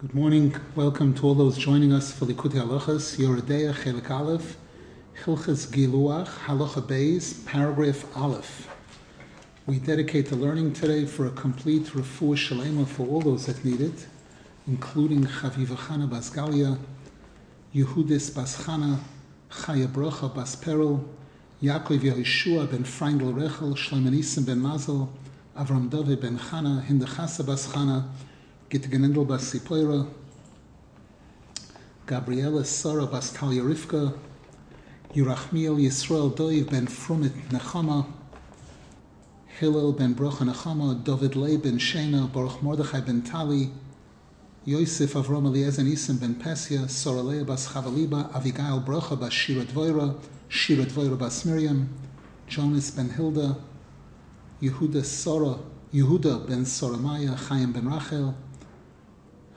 Good morning. Welcome to all those joining us for Likutei Halachas, Yoreh Deah Chelik Aleph, Hilchas Giluach, Halacha Beis, paragraph Aleph. We dedicate the learning today for a complete refuah shalema for all those that need it, including Chaviva Chana Bas Galia, Yehudis Bas Chana, Chaya Brocha Bas Perel, Yaakov Yehoshua ben Freindel Rechel, Shlomo ben Mazel, Avram David ben Chana, Hindechasa Bas Chana, Gitgenendel Bas Sipoira, Gabriela Sara Bas Talia Rivka, Yerachmiel Yisrael Doiv ben Frumit Nechama, Hillel ben Brocha Nechama, David Lei ben Shena, Baruch Mordechai ben Tali, Yosef Avram Eliezer Nisim ben Pesia, Soralea bas Chavaliba, Avigail Brocha bas Shira Dvoira, Shira Dvoira bas Miriam, Jonas ben Hilda, Yehuda Sora, Yehuda ben Soramaya, Chaim ben Rachel,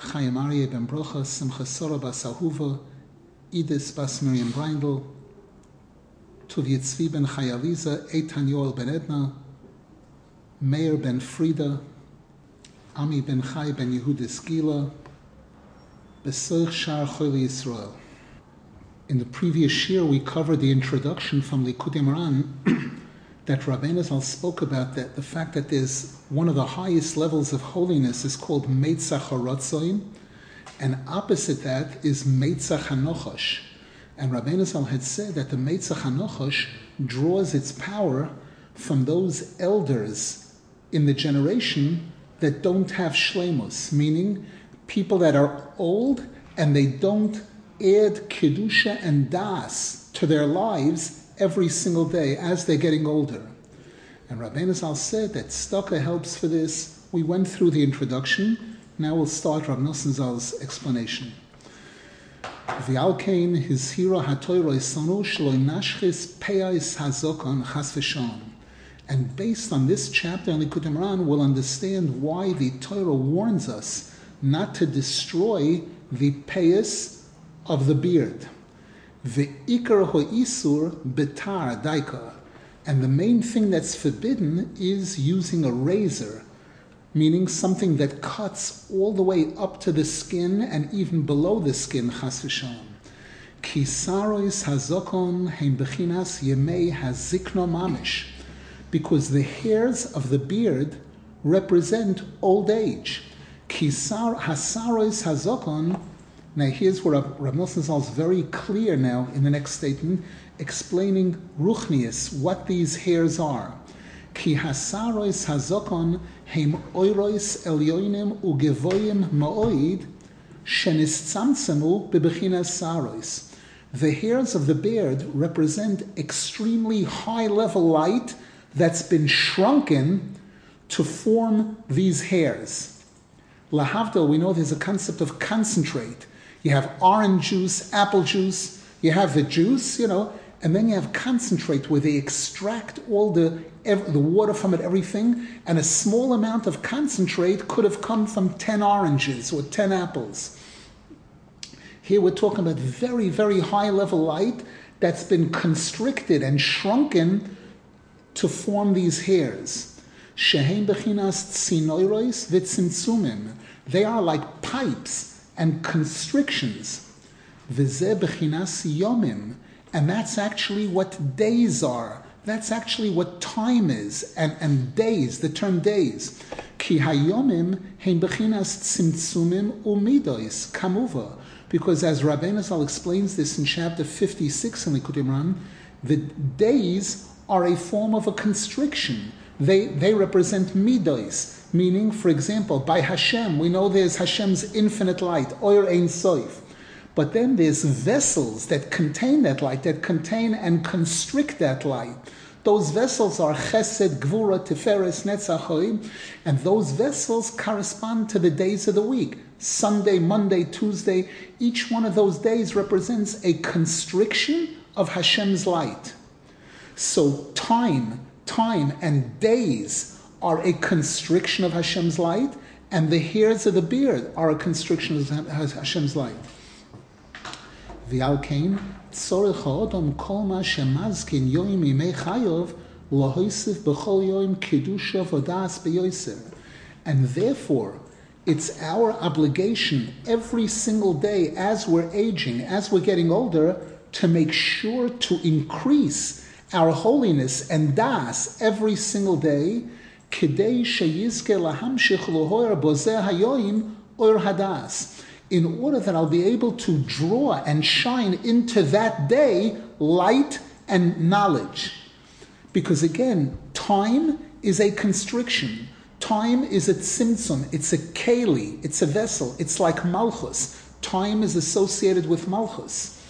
Chaim Aryeh ben Brocha, Simcha Sora bas Ahuva, Idis bas Miriam Reindl, Tuvia Tzvi ben Chayaliza, Eitan Yoel ben Edna, Meir ben Frida, Ami ben Chai ben Yehudis Gila, Besoich Shar Choyli Yisrael. In the previous year, we covered the introduction from Likutei Moharan that Rabbeinu Zal spoke about that the fact that there's one of the highest levels of holiness is called Meitzach HaRatzoin, and opposite that is Meitzach HaNochosh. And Rabbeinu Zal had said that the Meitzach HaNochosh draws its power from those elders in the generation that don't have shlemus, meaning people that are old and they don't add kedusha and das to their lives every single day as they're getting older. And Rabbeinu Zal said that Staka helps for this. We went through the introduction. Now we'll start Rav Nosson Zal's explanation. V'alkein his hira hatoiro isanu shlo nashchis peyais hazokon chas v'shon. And based on this chapter in Likutei Moharan, we'll understand why the Torah warns us not to destroy the payas of the beard. The ikar ho'isur betar daika. And the main thing that's forbidden is using a razor, meaning something that cuts all the way up to the skin and even below the skin, chas. Kisarois hazokon heim bechinas yemei hazikno mamish because the hairs of the beard represent old age. Kisar hasaros hazokon. Now here's where Rav Nosson is very clear now in the next statement, explaining ruchnius what these hairs are. Ki hasaros hazokon heim oiros elyoinim ugevoyim ma'oid shenitzamtzemu bebechinas saros. The hairs of the beard represent extremely high level light that's been shrunken to form these hairs. Lahavdil, we know there's a concept of concentrate. You have orange juice, apple juice, you have the juice, you know, and then you have concentrate where they extract all the the water from it, everything, and a small amount of concentrate could have come from 10 oranges or 10 apples. Here we're talking about very, very high level light that's been constricted and shrunken to form these hairs. Bechinas. They are like pipes and constrictions. Yomim. And that's actually what days are. That's actually what time is, and, and days, the term days. Ki hayomim heim bechinas tzimtzumim umidois kamuva. Because as Rabbeinu Zal explains this in chapter 56 in Likutei Moharan, the days are a form of a constriction. They, they represent midos, meaning, for example, by Hashem, we know there's Hashem's infinite light, Oyer Ein Soif. But then there's vessels that contain that light, that contain and constrict that light. Those vessels are Chesed, Gvura, Tiferes, Netzach, and those vessels correspond to the days of the week. Sunday, Monday, Tuesday, each one of those days represents a constriction of Hashem's light. So time, time and days are a constriction of Hashem's light, and the hairs of the beard are a constriction of Hashem's light. V'alkein tzorech ha'odom kol ma shemazkin yoim imei chayov lahoisif b'chol yoim kedusha v'das beyoser. And therefore, it's our obligation every single day as we're aging, as we're getting older, to make sure to increase our holiness and das every single day, in order that I'll be able to draw and shine into that day light and knowledge. Because again, time is a constriction. Time is a tzimtzum, it's a keli, it's a vessel, it's like malchus. Time is associated with malchus.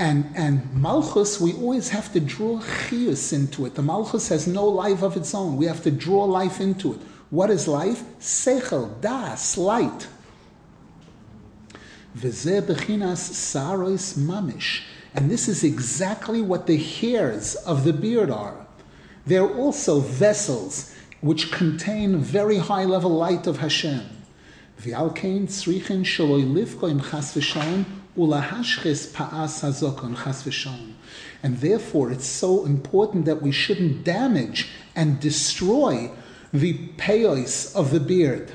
And, and malchus, we always have to draw chius into it. The malchus has no life of its own. We have to draw life into it. What is life? Sechel, das, light. Bechinas sarois mamish. And this is exactly what the hairs of the beard are. They're also vessels which contain very high level light of Hashem. V'alkein tzrichin shaloi livko chas v'shalom And therefore, it's so important that we shouldn't damage and destroy the peyos of the beard.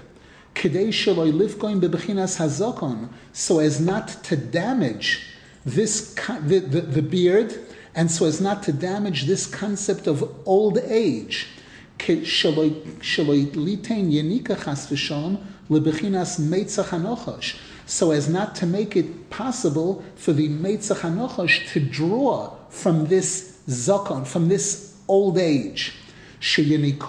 So as not to damage this the, the, the beard, and so as not to damage this concept of old age so as not to make it possible for the Meitzach Hanochosh to draw from this zakon, from this old age. Yemei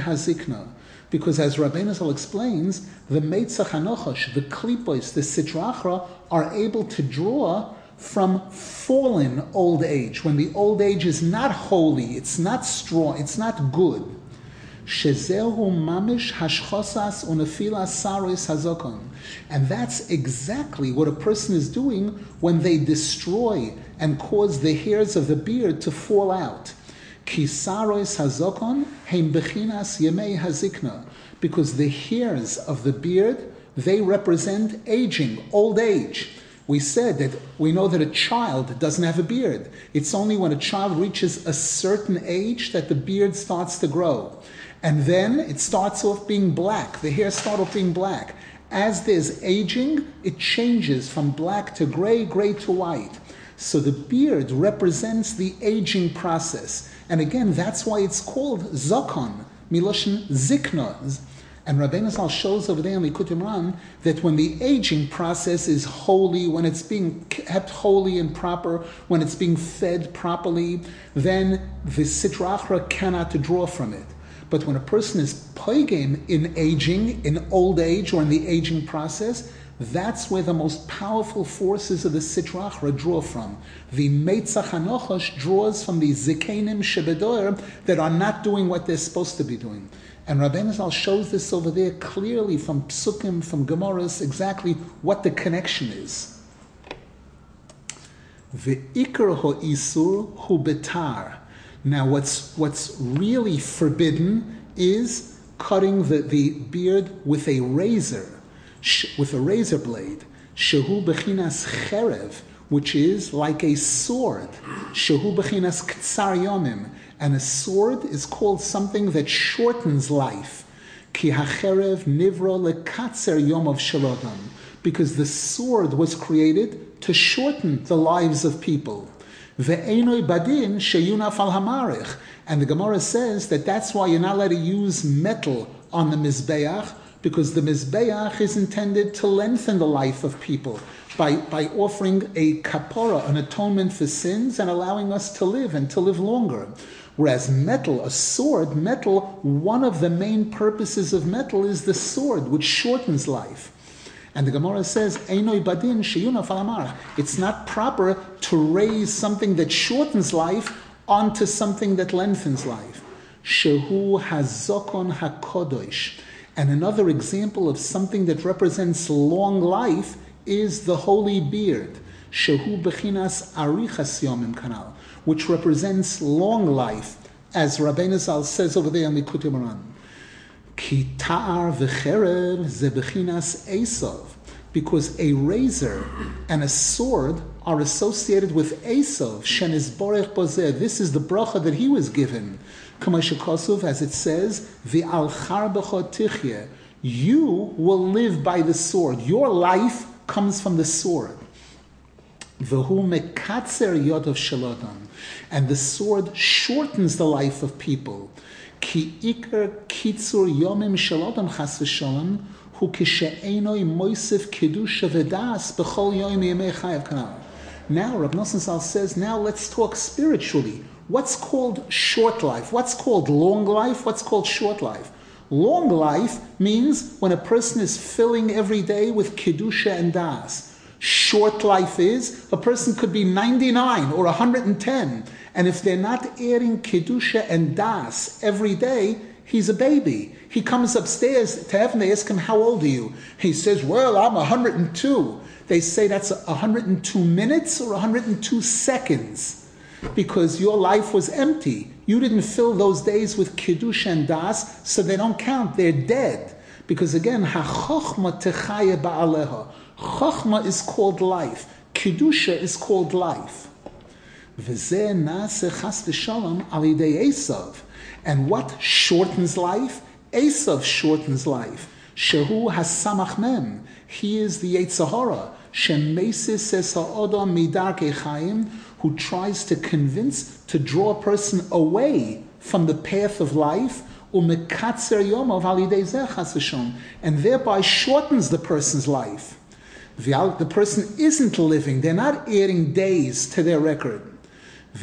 hazikna. Because as Rabbeinu Zal explains, the Meitzach Hanochosh, the Klipos, the Sitrachra, are able to draw from fallen old age, when the old age is not holy, it's not strong, it's not good. And that's exactly what a person is doing when they destroy and cause the hairs of the beard to fall out. Kisaros hazokon heim bechinas yemei hazikna. Because the hairs of the beard, they represent aging, old age. We said that we know that a child doesn't have a beard. It's only when a child reaches a certain age that the beard starts to grow. And then it starts off being black. The hair starts off being black. As there's aging, it changes from black to gray, gray to white. So the beard represents the aging process. And again, that's why it's called zakon, miloshin zikna. And Rabbeinu Zal shows over there in Likutei Moharan that when the aging process is holy, when it's being kept holy and proper, when it's being fed properly, then the Sitrachra cannot draw from it. But when a person is poigim in aging, in old age, or in the aging process, that's where the most powerful forces of the Sitrachra draw from. The Meitzach Hanochosh draws from the Zikenim Shebedor that are not doing what they're supposed to be doing. And Rabbeinu Zal shows this over there clearly from Psukim, from Gemaras, exactly what the connection is. The Ikar ho isur hu betar. Now, what's what's really forbidden is cutting the, the beard with a razor, with a razor blade. Shehu bechinas cherev, which is like a sword. Shehu bechinas ktsar yomim and a sword is called something that shortens life. Ki hacherev nivra lekatzer yom of shalodam. Because the sword was created to shorten the lives of people. Ve'enoi badin sheyuna fal hamarich. And the Gemara says that that's why you're not allowed to use metal on the Mizbeach, because the Mizbeach is intended to lengthen the life of people by, by offering a kapora, an atonement for sins, and allowing us to live and to live longer. Whereas metal, a sword, metal, one of the main purposes of metal is the sword, which shortens life. And the Gemara says, badin falamar. It's not proper to raise something that shortens life onto something that lengthens life. Shehu hazokon hakodosh. And another example of something that represents long life is the holy beard. Shehu bechinas arichas yomim kanal which represents long life, as Rabbeinu Zal says over there in the Moharan. Ki ta'ar v'cherev zebechinas Esav, because a razor and a sword are associated with Esav, shenis borech bozeh. This is the bracha that he was given. as it says, You will live by the sword. Your life comes from the sword. And the sword shortens the life of people. Ki ikar kitzur yomim kedusha v'das b'chol yom yemei chayav kanal. Now, Rav Nosson Sal says, now let's talk spiritually. What's called short life? What's called long life? What's called short life? Long life means when a person is filling every day with kedusha and das. Short life is a person could be 99 or 110, and if they're not adding kedusha and das every day, he's a baby. He comes upstairs to heaven. They ask him, "How old are you?" He says, "Well, I'm 102." They say that's 102 minutes or 102 seconds because your life was empty. You didn't fill those days with kiddush and das, so they don't count. They're dead. Because again. Chochma is called life. Kiddusha is called life. And what shortens life? Esav shortens life. Shehu hasamach mem. He is the Yetzer Hara. Shemesis chayim who tries to convince, to draw a person away from the path of life, and thereby shortens the person's life. The person isn't living, they're not adding days to their record. And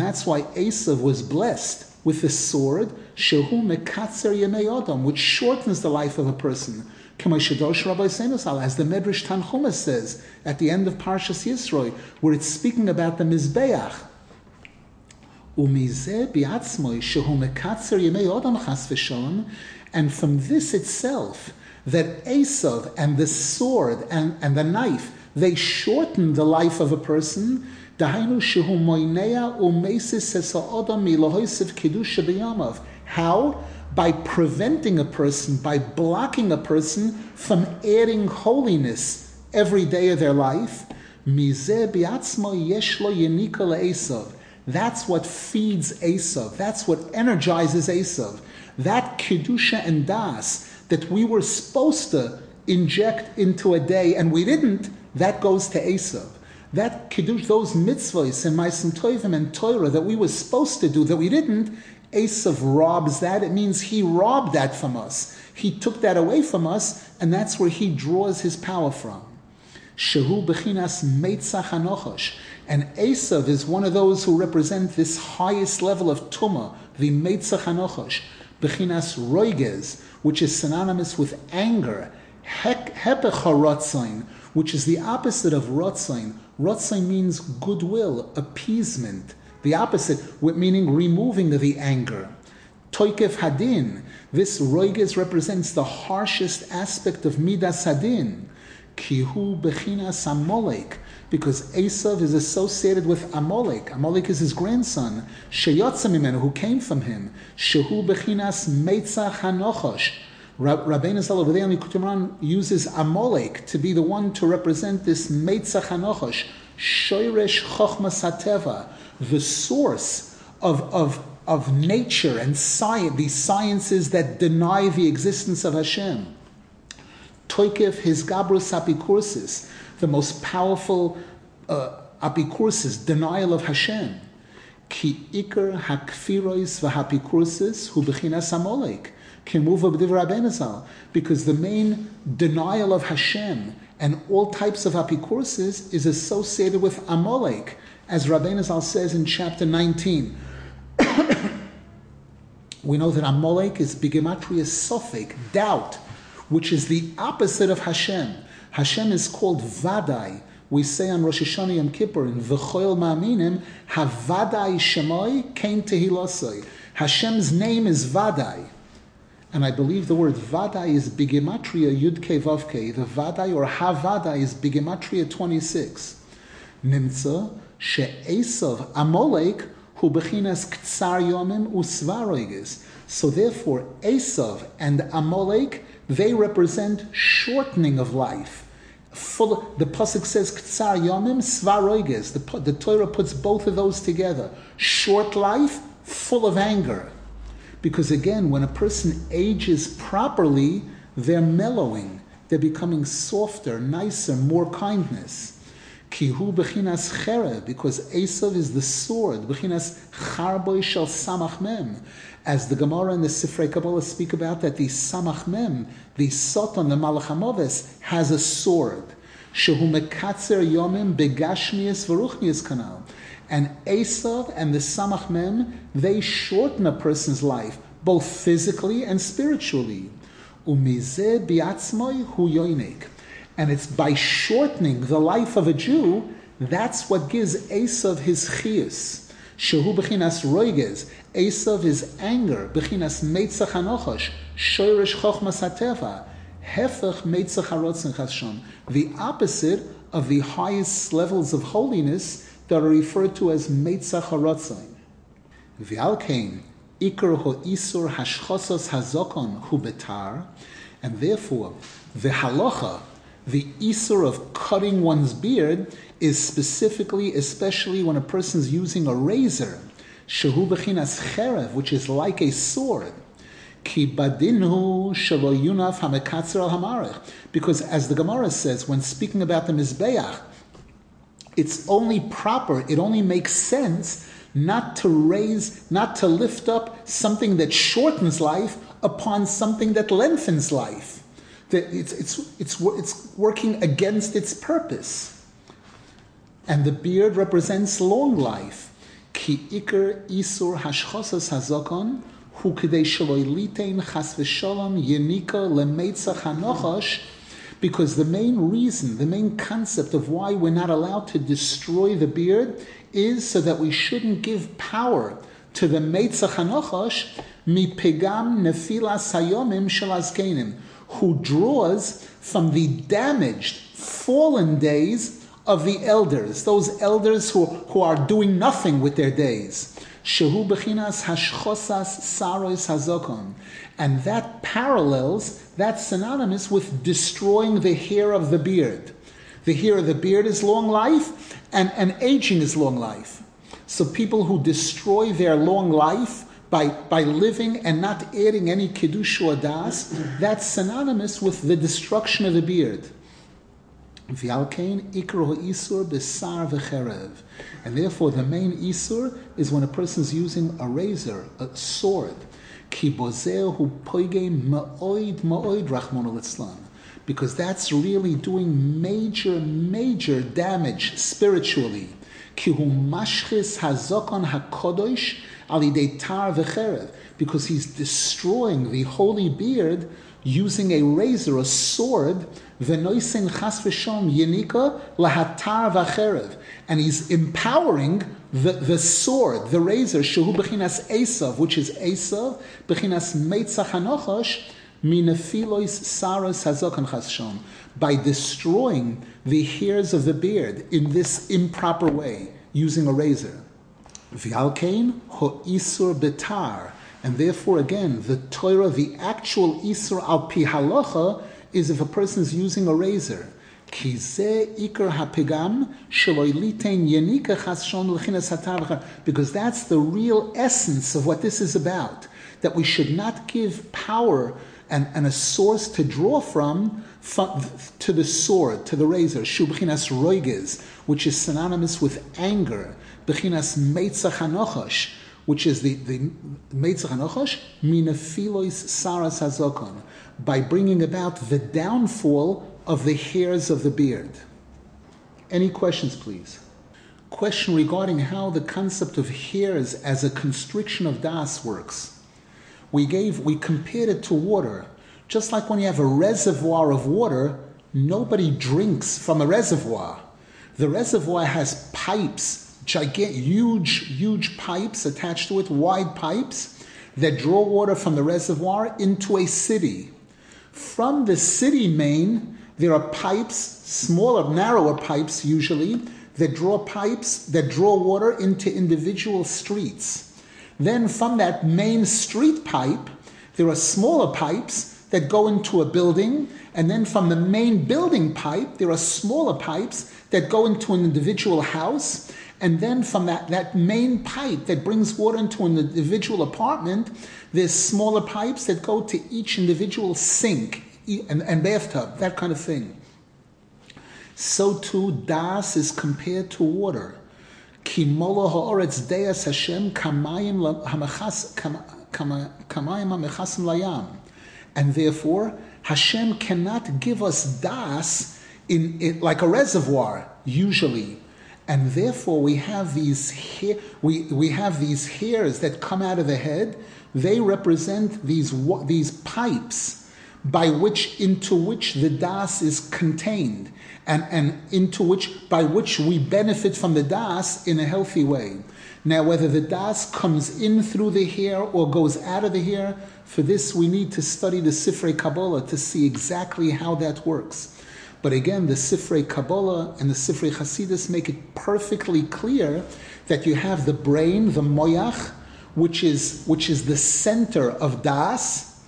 that's why Esav was blessed with the sword, which shortens the life of a person. As the Medrash Tanchuma says at the end of Parshas Yisroi, where it's speaking about the Mizbeach. And from this itself, that Esav and the sword and, and the knife, they shorten the life of a person. How? by preventing a person, by blocking a person from adding holiness every day of their life. That's what feeds Esav. That's what energizes Esav. That kedusha and das that we were supposed to inject into a day and we didn't, that goes to Esav. That kiddush, those mitzvahs and ma'asim tovim and Torah that we were supposed to do that we didn't, Esav robs that. It means he robbed that from us. He took that away from us, and that's where he draws his power from. Shehu bechinas meitzach hanochosh. And Esav is one of those who represent this highest level of tuma, the meitzach hanochosh. Bechinas roiges, which is synonymous with anger. Hepech which is the opposite of rotzain. Rotzain means goodwill, appeasement. The opposite, meaning removing the anger. Toikef hadin. This roiges represents the harshest aspect of midas hadin. Kihu bechinas amolek. Because Esav is associated with Amalek. Amalek is his grandson. Sheyotzamimenu, who came from him. Shehu bechinas meitzach hanochosh. Rabbeinu Zal over there the uses Amalek to be the one to represent this Meitzach Hanochosh, Shoiresh Chochma Sateva, the source of, of, of nature and science, these sciences that deny the existence of Hashem. Toikev his Gabrus Apikursis, the most powerful uh, Apikursis, denial of Hashem. Ki ikar hakfirois v'hapikursis hu b'chinas amolek. Because the main denial of Hashem and all types of apikursis is associated with Amalek, as Rabbeinu Zal says in chapter 19. we know that Amalek is bigematria safek, doubt, which is the opposite of Hashem. Hashem is called Vadai. We say on Rosh Hashanah Yom Kippur in V'choil Ma'aminim, Havadai Shemoi to Hilosoi. Hashem's name is Vadai. And I believe the word Vadai is Bigematria Yudke Vavke. The Vadai or Havadai is Bigematria 26. Nimtza she'esav Amolek hu bechinas ktsar yomim usvaroiges. So therefore, Esav and Amalek, they represent shortening of life. full. The pasuk says ktsar yomim svaroiges. The the Torah puts both of those together. Short life, full of anger, because again, when a person ages properly, they're mellowing. They're becoming softer, nicer, more kindness. Kihu bechinas chere, because Esav is the sword. Bechinas charboy shel samach mem. As the Gemara and the Sifrei Kabbalah speak about that the samach mem, the Soton, the Malachamoves, has a sword. Shehu mekatzer yomim begashmias v'ruchnias kanal. And Esav and the samach mem, they shorten a person's life, both physically and spiritually. Umizeh biatzmoy hu yoinek and it's by shortening the life of a Jew that's what gives Esav his chiyus. Shehu b'chinas roiges. Esav is anger. Bechinas meitzach hanochosh. Shoyrish chochmas hateva. Hefech meitzach harotzen. The opposite of the highest levels of holiness that are referred to as meitzach harotzen. V'alkein ikar ho isur hashchosos hazokon hu betar. And therefore, the halacha the isur of cutting one's beard is specifically, especially when a person is using a razor, shehu bechinas cherev, which is like a sword. Because as the Gemara says, when speaking about the Mizbeach, it's only proper, it only makes sense not to raise, not to lift up something that shortens life upon something that lengthens life it's, it's, it's, it's working against its purpose. And the beard represents long life. Ki ikar isur hashchosas hu shaloi litein chas yenika lemetzach hanochosh because the main reason, the main concept of why we're not allowed to destroy the beard is so that we shouldn't give power to the Meitzach Hanochosh shel who draws from the damaged, fallen days of the elders, those elders who, who are doing nothing with their days. Shehu bechinas hashchosas sarois hazokon. And that parallels, that's synonymous with destroying the hair of the beard. The hair of the beard is long life, and, and aging is long life. So people who destroy their long life by, by living and not adding any kiddush or das, that's synonymous with the destruction of the beard. And therefore, the main isur is when a person is using a razor, a sword. Because that's really doing major, major damage spiritually. Ali daytar vikherov because he's destroying the holy beard using a razor, a sword, and he's empowering the, the sword, the razor, shehu bechinas Esav, which is Esav, bechinas meitzach hanochosh, minafilois saras hazokan chashon, by destroying the hairs of the beard in this improper way, using a razor. V'alkein ho isur betar. And therefore, again, the Torah, the actual isur al pi halacha, is if a person is using a razor. Because that's the real essence of what this is about. That we should not give power and, and a source to draw from, from to the sword, to the razor, which is synonymous with anger, bechinas which is the, the meitzach hanochosh, minafilois saras hazokon, by bringing about the downfall of the hairs of the beard. Any questions, please? Question regarding how the concept of hairs as a constriction of das works we gave we compared it to water. Just like when you have a reservoir of water, nobody drinks from a reservoir. The reservoir has pipes, gigantic, huge, huge pipes attached to it, wide pipes that draw water from the reservoir into a city. From the city main, there are pipes, smaller, narrower pipes usually, that draw pipes that draw water into individual streets. Then from that main street pipe, there are smaller pipes that go into a building, and then from the main building pipe, there are smaller pipes that go into an individual house, and then from that, that main pipe that brings water into an individual apartment, there's smaller pipes that go to each individual sink and, and bathtub, that kind of thing. So too, das is compared to water. Kimola ha'oretz deas Hashem kamayim ha'mechasim layam. And therefore, Hashem cannot give us das in, in like a reservoir, usually and therefore we have these we, we have these hairs that come out of the head. They represent these these pipes by which into which the das is contained, and and into which by which we benefit from the das in a healthy way. Now, whether the das comes in through the hair or goes out of the hair, for this we need to study the Sifrei Kabbalah to see exactly how that works. But again, the Sifrei Kabbalah and the Sifrei Hasidus make it perfectly clear that you have the brain, the moyach, which is, which is the center of das,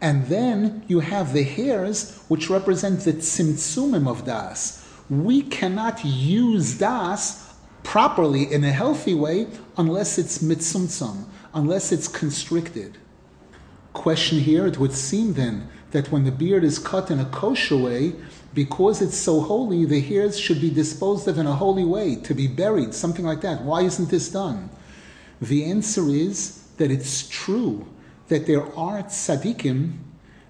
and then you have the hairs, which represent the tzimtzumim of das. We cannot use das properly in a healthy way unless it's mitzumtzum, unless it's constricted. Question here, it would seem then that when the beard is cut in a kosher way, because it's so holy, the hairs should be disposed of in a holy way, to be buried, something like that. Why isn't this done? The answer is that it's true that there are tzaddikim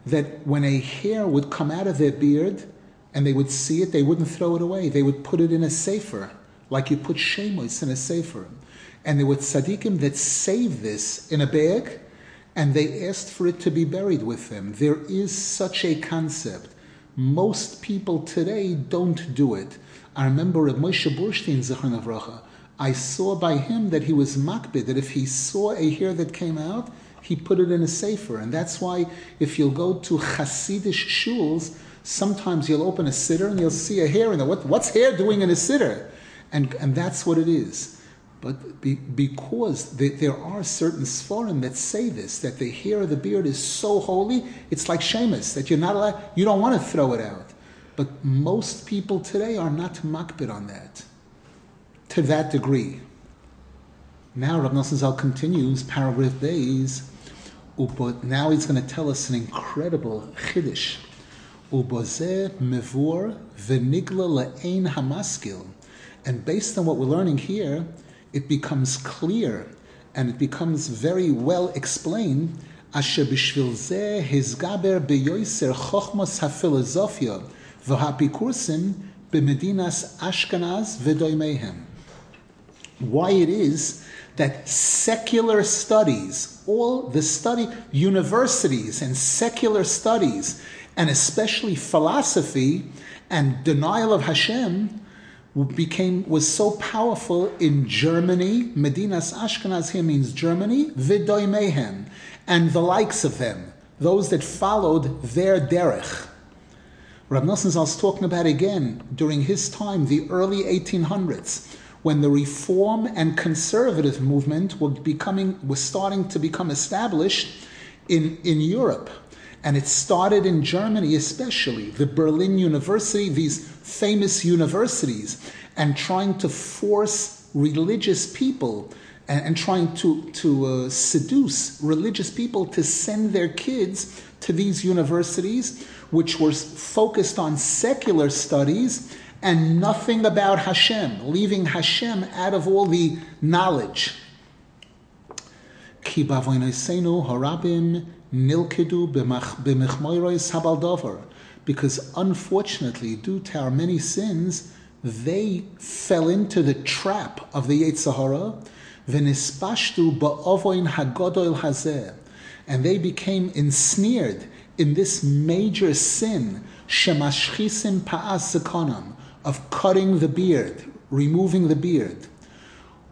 that when a hair would come out of their beard and they would see it, they wouldn't throw it away. They would put it in a sefer, like you put shemos in a sefer. And there were tzaddikim that saved this in a bag and they asked for it to be buried with them. There is such a concept. Most people today don't do it. I remember Reb Moshe Burstein, Zichron Avracha, I saw by him that he was makbid, that if he saw a hair that came out, he put it in a sefer. And that's why if you'll go to Hasidish shuls, sometimes you'll open a sitter and you'll see a hair in there. What, what's hair doing in a sitter? And, and that's what it is. But be, because the, there are certain svarim that say this, that the hair of the beard is so holy, it's like shemus, that you're not allowed, you don't want to throw it out. But most people today are not makbid on that, to that degree. Now Rav Nosson Zal continues, paragraph days, but now he's going to tell us an incredible chiddush. Ubozeh mevur v'nigla le'ein hamaskil. And based on what we're learning here, it becomes clear and it becomes very well explained Ashkenaz. Why it is that secular studies, all the study, universities and secular studies, and especially philosophy and denial of Hashem, became was so powerful in Germany. Medinas Ashkenaz here means Germany, vidoimehem, and the likes of them, those that followed their derech. Rav Nosson was talking about again during his time, the early 1800s, when the reform and conservative movement were becoming was starting to become established in, in Europe. And it started in Germany, especially the Berlin University, these famous universities, and trying to force religious people and, and trying to, to uh, seduce religious people to send their kids to these universities, which were focused on secular studies and nothing about Hashem, leaving Hashem out of all the knowledge. harabim nilkedu habaldover. Because unfortunately, due to our many sins, they fell into the trap of the Yetzer Hara, v'nispashtu ba'ovoin hagodol hazeh, and they became ensnared in this major sin, shemashchisim pa'as of cutting the beard, removing the beard.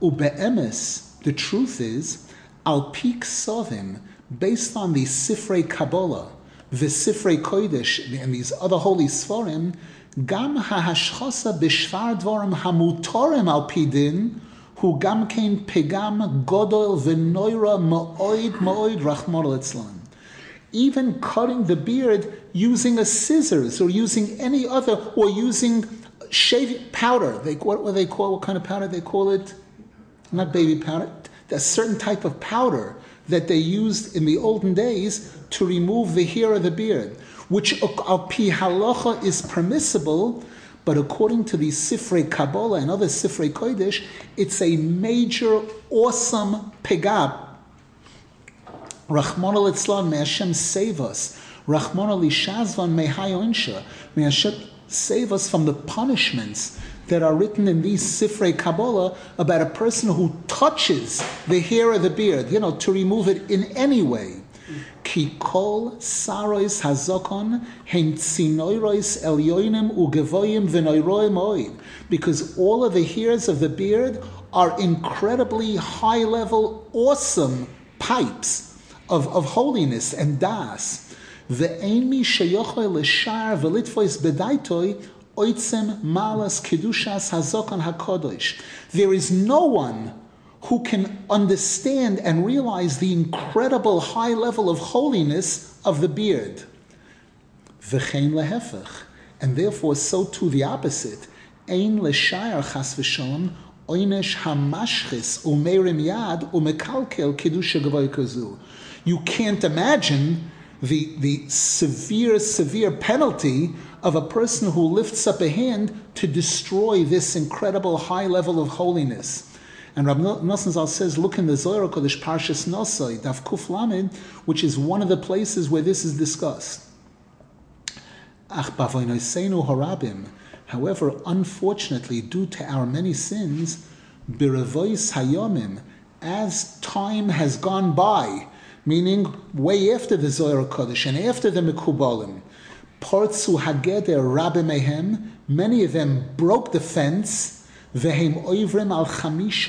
Ube'emes, the truth is, al pik sovim, based on the Sifrei Kabbalah, the Sifrei Kodesh, and these other holy Sforim, gam ha'hashchosa b'shvar dvorim hamutorim al pidin, hu gam kein pegam godol v'noira ma'oid ma'oid rachmor litzlan. even cutting the beard using a scissors or using any other, or using shaving powder. They, what, what they call, what kind of powder they call it? Not baby powder. A certain type of powder that they used in the olden days to remove the hair of the beard, which pi halacha is permissible, but according to the Sifrei Kabbalah and other Sifrei Kodesh, it's a major, awesome pegam. Rahman al may Hashem save us. Rahman al Shazvan may Hayoinsha. May Hashem save us from the punishments that are written in these Sifrei Kabbalah about a person who touches the hair of the beard, you know, to remove it in any way. Ki kol sarois hazokon hen tzinoirois elyoinim ugevoyim v'noiroim oid. Because all of the hairs of the beard are incredibly high level, awesome pipes of, of holiness and das. Ve'en mi sheyochoy l'shar v'litvois bedaitoi oitzem malas kedushas hazokon hakodosh. There is no one who can understand and realize the incredible high level of holiness of the beard. V'chein lehefech. And therefore, so too the opposite. Ein l'shayar chas v'shalom oinesh hamashchis umerim yad umekalkel kedusha gavoy. You can't imagine the, the severe, severe penalty of a person who lifts up a hand to destroy this incredible high level of holiness. And Rabbi Nosson Zal says, look in the Zohar Kodesh Parshas Nosai, Daf Kuf Lamed, which is one of the places where this is discussed. harabim. However, unfortunately, due to our many sins, biravois hayomim, as time has gone by, meaning way after the Zohar Kodesh and after the Mekubalim. Portsu Hageder Rabbi Mehem, many of them broke the fence, Vehem Oivrim al Chamish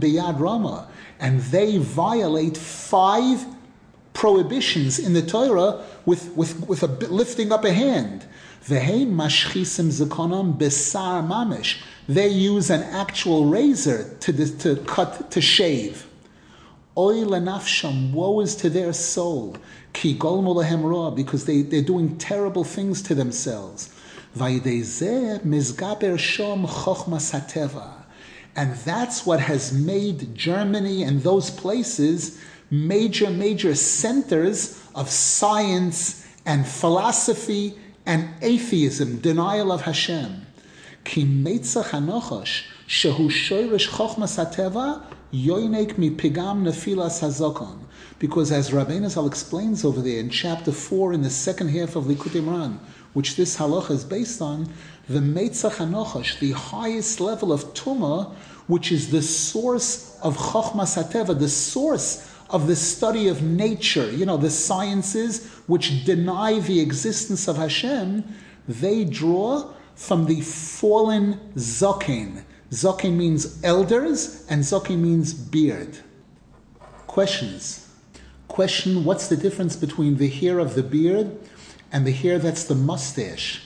Beyad Rama, and they violate five prohibitions in the Torah with, with, with a lifting up a hand. Vehem Mashchisim Zakonam Besar Mamish. They use an actual razor to, to cut, to shave. Oy lenafsham, woe is to their soul. Because they, they're doing terrible things to themselves. And that's what has made Germany and those places major, major centers of science and philosophy and atheism, denial of Hashem. Shehu hateva, Yoinek mi pigam nefilas hazokon. Because as Rabbeinu Zal explains over there in chapter 4 in the second half of Likutei Moharan, which this halacha is based on, the Meitzach HaNochash, the highest level of Tumah, which is the source of Chochmas HaTeva, the source of the study of nature, you know, the sciences which deny the existence of Hashem, they draw from the fallen Zaken, Zokin means elders, and Zokin means beard. Questions. Question What's the difference between the hair of the beard and the hair that's the mustache?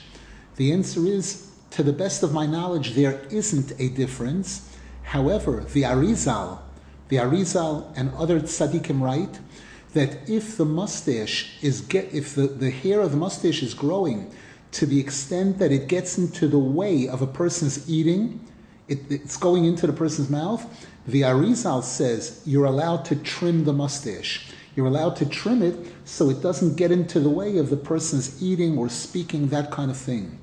The answer is, to the best of my knowledge, there isn't a difference. However, the Arizal, the Arizal and other tzaddikim write that if the mustache is get, if the, the hair of the mustache is growing to the extent that it gets into the way of a person's eating, it, it's going into the person's mouth. The Arizal says you're allowed to trim the mustache. You're allowed to trim it so it doesn't get into the way of the person's eating or speaking, that kind of thing.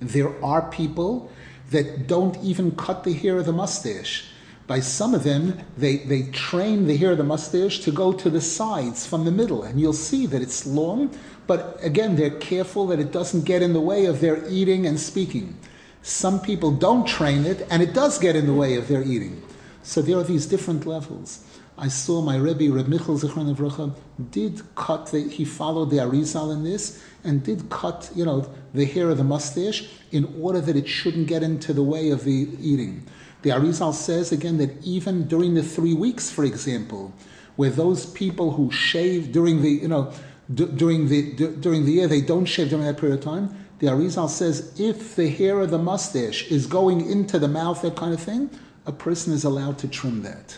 There are people that don't even cut the hair of the mustache. By some of them, they, they train the hair of the mustache to go to the sides from the middle, and you'll see that it's long, but again, they're careful that it doesn't get in the way of their eating and speaking. Some people don't train it, and it does get in the way of their eating. So there are these different levels. I saw my Rebbe, Reb Michal Zichron Avrocha, did cut, the, he followed the Arizal in this, and did cut, you know, the hair of the mustache in order that it shouldn't get into the way of the eating. The Arizal says again that even during the three weeks, for example, where those people who shave during the, you know, d- during the d- during the year, they don't shave during that period of time, the Arizal says if the hair of the mustache is going into the mouth, that kind of thing, a person is allowed to trim that.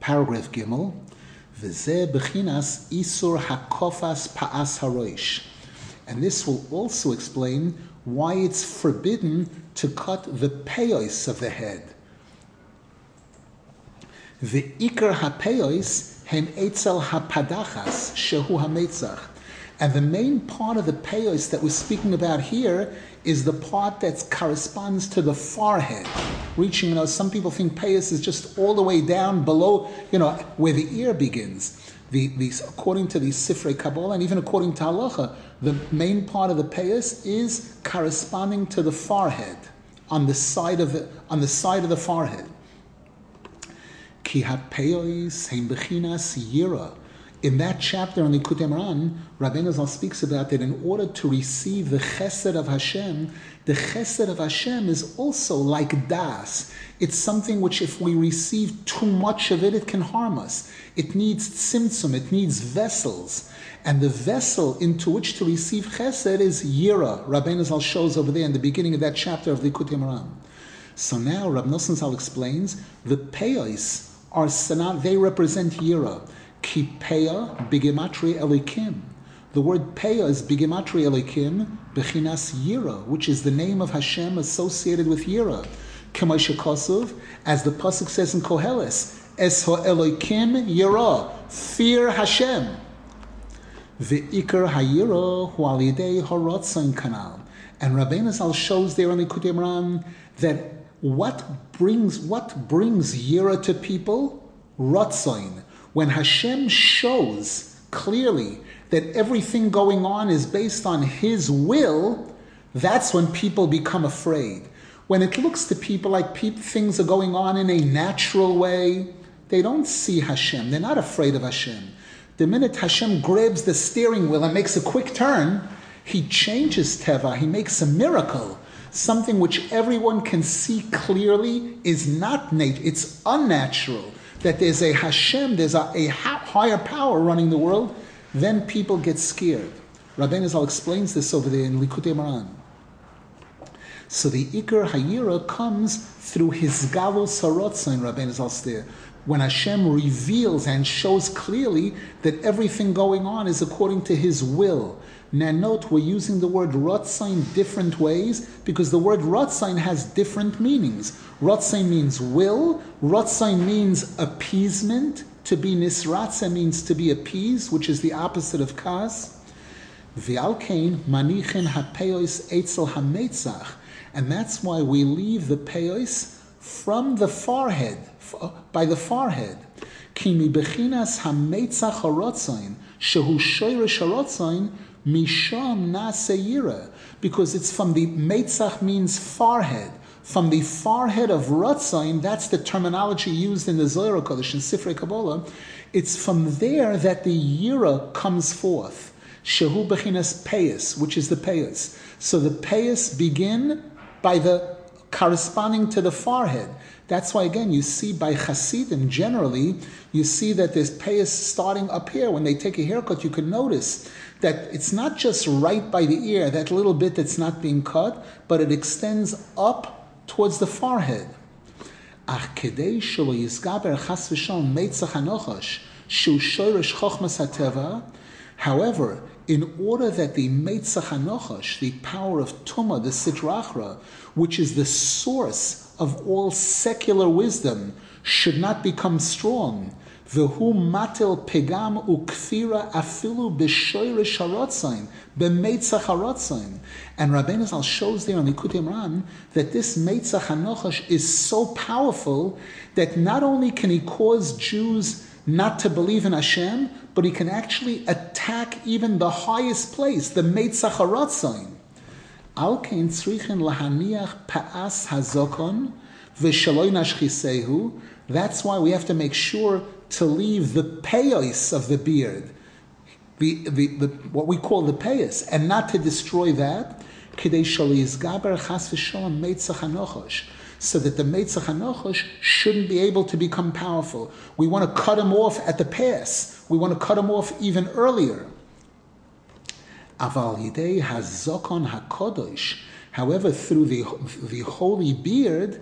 Paragraph Gimel. V'zeh bechinas isur hakofas pa'as haroish. And this will also explain why it's forbidden to cut the payos of the head. The ikar hapayos hem etzel hapadachas shehu hametzach. And the main part of the payos that we're speaking about here is the part that corresponds to the forehead, reaching. You know, some people think payos is just all the way down below, you know, where the ear begins. The, the, according to the Sifrei Kabbalah and even according to Halacha, the main part of the payas is corresponding to the forehead, on the side of the, on the side of the forehead. Ki heim bechinas yira. In that chapter on the Kutem Rabbeinu Zal speaks about that in order to receive the chesed of Hashem, the chesed of Hashem is also like das. It's something which, if we receive too much of it, it can harm us. It needs tzimtzum, it needs vessels. And the vessel into which to receive chesed is yira. Rabbeinu Zal shows over there in the beginning of that chapter of the Kutem So now Rab Nosson Zal explains the peyos are they represent yira. Kipeya bigematri elikim. The word peya is bigematri elikim bechinas yira, which is the name of Hashem associated with yira. Kosov, as the pasuk says in Koheles, es ha'elikim yira, fear Hashem. Ve'ikar hayira hu alidei harotzain kanal. And Rabbeinu Zal shows there in the Kutim that what brings what brings yira to people? Rotzain when Hashem shows clearly that everything going on is based on His will, that's when people become afraid. When it looks to people like pe- things are going on in a natural way, they don't see Hashem. They're not afraid of Hashem. The minute Hashem grabs the steering wheel and makes a quick turn, He changes Teva. He makes a miracle. Something which everyone can see clearly is not nature, it's unnatural that there's a Hashem, there's a, a higher power running the world, then people get scared. Rabbeinu Zal explains this over there in Likutei Moharan. So the Iker Hayira comes through his Galo Sarotza in Rabbeinu Zal when Hashem reveals and shows clearly that everything going on is according to His will. Now note, we're using the word Rotzain different ways because the word Rotzain has different meanings. Rotzain means will, Rotzain means appeasement. To be Nisratza means to be appeased, which is the opposite of Kaz. V'alkein manichin hapeos etzel hametzach. And that's why we leave the peos from the forehead, uh, by the forehead. Kimi bechinas hametzach harotzain, shehu shoyrish harotzain, misham naseyira. Because it's from the, metzach means forehead. From the forehead of Ratzain, that's the terminology used in the Zohar Kodesh in Sifrei Kabbalah. It's from there that the Yira comes forth. Shehu Bechinas Payas, which is the Payas. So the Payas begin by the corresponding to the forehead. That's why, again, you see by Hasidim generally, you see that there's payas starting up here. When they take a haircut, you can notice that it's not just right by the ear, that little bit that's not being cut, but it extends up towards the forehead. However, in order that the Meitzach HaNochash, the power of Tuma, the Sitra Achra, which is the source of all secular wisdom, should not become strong, V'hu matel pegam ukfira afilu b'shoyrish harotzain, b'meitzach harotzain. And Rabbeinu Zal shows there on the Kutim that this meitzach hanochash is so powerful that not only can he cause Jews not to believe in Hashem, but he can actually attack even the highest place, the meitzach harotzain. That's why we have to make sure to leave the payos of the beard, the, the, the, what we call the payos, and not to destroy that, so that the Meitzach Hanochosh shouldn't be able to become powerful. We want to cut him off at the pass. We want to cut him off even earlier. However, through the, the holy beard,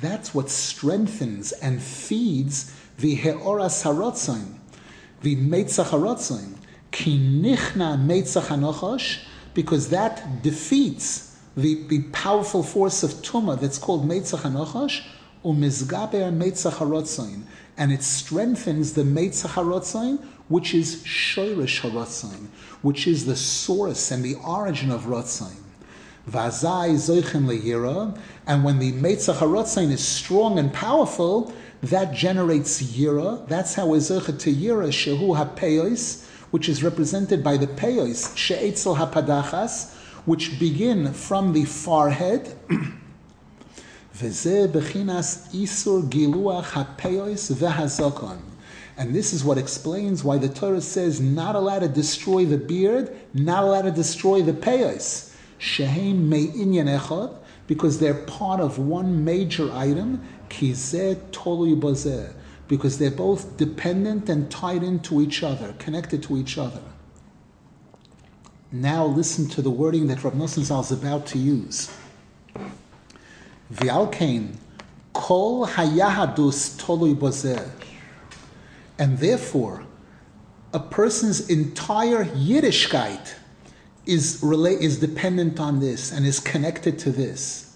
That's what strengthens and feeds the Heoras Harotzain, the Meitzach Harotzain. Ki because that defeats the, the powerful force of Tuma that's called Meitzach Hanochosh, umizgaber Meitzach Harotzain. And it strengthens the Meitzach Harotzain, which is Shoirish Harotzain, which is the source and the origin of Rotzain. Vazai zoichem leyira, and when the Meitzach Harotzain is strong and powerful, that generates yira. That's how we're zoichet to yira, shehu hapeos, which is represented by the peos, she'etzel hapadachas, which begin from the forehead. Veze bechinas isur giluach hapeos vehazokon. And this is what explains why the Torah says not allowed to destroy the beard, not allowed to destroy the peos. Shehem me'inyan echad, because they're part of one major item, kizeh tolu bazeh, because they're both dependent and tied into each other, connected to each other. Now listen to the wording that Rav Nosson Zal is about to use. V'alkein kol hayahadus tolu bazeh. And therefore, a person's entire Yiddishkeit is relate is dependent on this and is connected to this.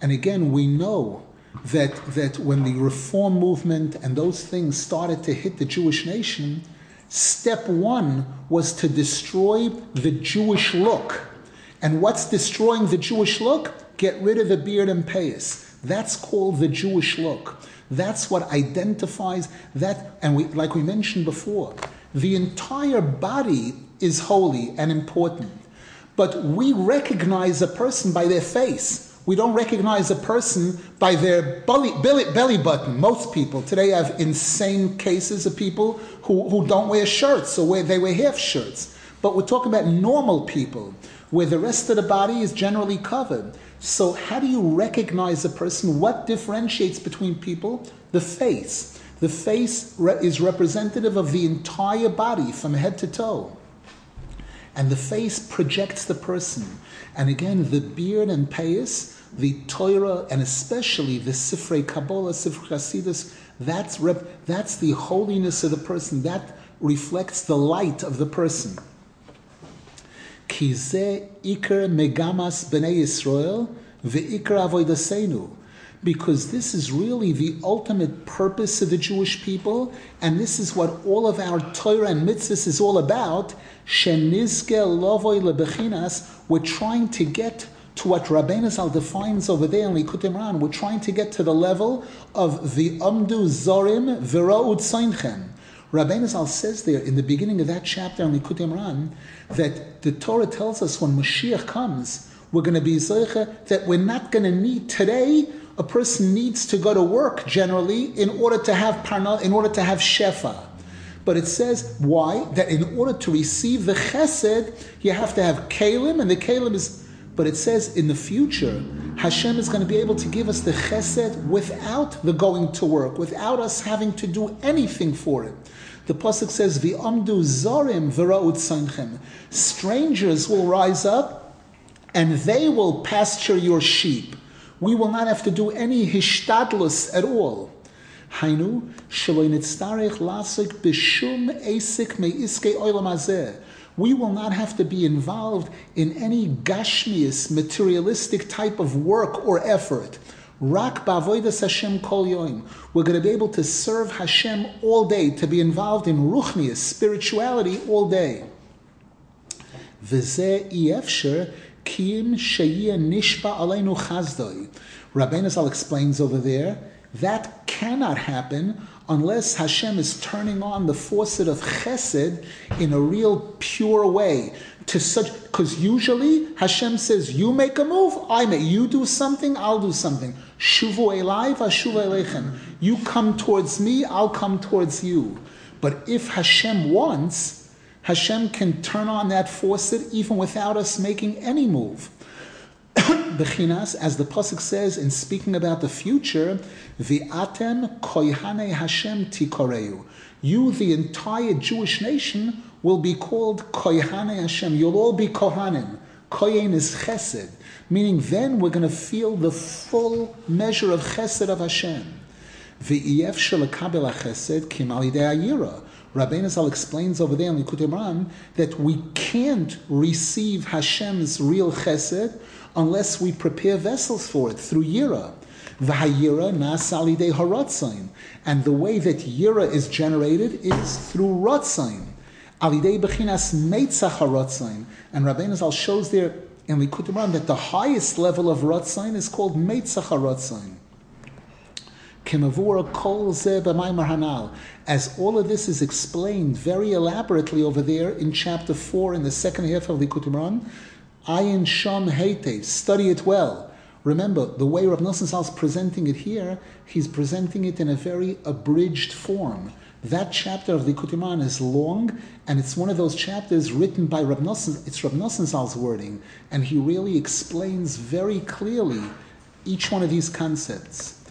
And again, we know that that when the reform movement and those things started to hit the Jewish nation, step one was to destroy the Jewish look. And what's destroying the Jewish look? Get rid of the beard and payas. That's called the Jewish look. That's what identifies that, and we, like we mentioned before, the entire body is holy and important. But we recognize a person by their face. We don't recognize a person by their belly, belly, belly button. Most people today have insane cases of people who, who don't wear shirts or where they wear half shirts. But we're talking about normal people where the rest of the body is generally covered. So, how do you recognize a person? What differentiates between people? The face. The face is representative of the entire body from head to toe and the face projects the person. And again, the beard and payas, the Torah, and especially the Sifrei Kabbalah, Sifrei Hasidus, that's, rep, that's the holiness of the person. That reflects the light of the person. Kize ikar megamas b'nei Yisrael ve'ikar avoidasenu because this is really the ultimate purpose of the Jewish people, and this is what all of our Torah and mitzvahs is all about. We're trying to get to what Rabbeinu Zal defines over there in Likutei Moharan. We're trying to get to the level of the Amdu Zorim V'ra'ud Seinchem. Rabbeinu Zal says there in the beginning of that chapter in Likutei Moharan that the Torah tells us when Mashiach comes, we're going to be Zeicha, that we're not going to need today a person needs to go to work generally in order to have parnal, in order to have shefa. But it says why that in order to receive the chesed, you have to have kalim, and the kalim is. But it says in the future, Hashem is going to be able to give us the chesed without the going to work, without us having to do anything for it. The pasuk says, "V'amdu zarim v'ra'ut sanchem." Strangers will rise up, and they will pasture your sheep we will not have to do any hishtadlus at all. Hainu lasik b'shum esik meiske. We will not have to be involved in any gashmius, materialistic type of work or effort. Rak ba'avodas Hashem kol yoim. We're going to be able to serve Hashem all day, to be involved in ruchnius, spirituality all day. V'zeh iefsher Kim Sheyia Nishba Aleinu Chazdoi. Rabbeinu explains over there that cannot happen unless Hashem is turning on the faucet of Chesed in a real pure way. To such because usually Hashem says, "You make a move, I make. You do something, I'll do something." Shuvu elai vashuva elechem. You come towards me, I'll come towards you. But if Hashem wants, Hashem can turn on that faucet even without us making any move. Bechinas, as the pasuk says in speaking about the future, atem koihane Hashem tikoreu. You, the entire Jewish nation, will be called koihane Hashem. You'll all be kohanim. Koyin is chesed, meaning then we're going to feel the full measure of chesed of Hashem. V'iyef shelakabel chesed kim ayira. Rabbeinu Zal explains over there in Likutei Moharan that we can't receive Hashem's real chesed unless we prepare vessels for it through yira. V'hayira nasali alidei haratzain. And the way that yira is generated is through ratzain. Alidei bechinas meitzach haratzain. And Rabbeinu Zal shows there in Likutei Moharan that the highest level of ratzain is called meitzach haratzain. As all of this is explained very elaborately over there in chapter 4 in the second half of the Kutimran, Ayin Sham Heite, study it well. Remember, the way Rav Nosson is presenting it here, he's presenting it in a very abridged form. That chapter of the Kutiman is long, and it's one of those chapters written by Rav Nosson, it's Rav Nosson Zal's wording, and he really explains very clearly each one of these concepts.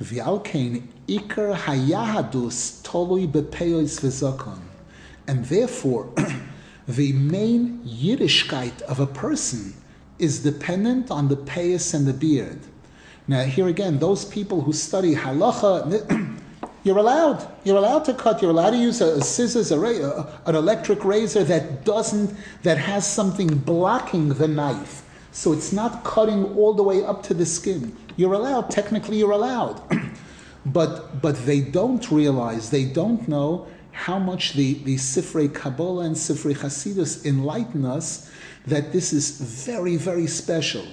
V'alkein ikar hayahadus tolui bepeos v'zokon. And therefore, the main Yiddishkeit of a person is dependent on the payas and the beard. Now, here again, those people who study halacha, you're allowed. You're allowed to cut. You're allowed to use a, a scissors, a, a, an electric razor that doesn't, that has something blocking the knife, so it's not cutting all the way up to the skin. You're allowed. Technically, you're allowed. but but they don't realize, they don't know how much the, the Sifrei Kabbalah and Sifrei Hasidus enlighten us that this is very, very special.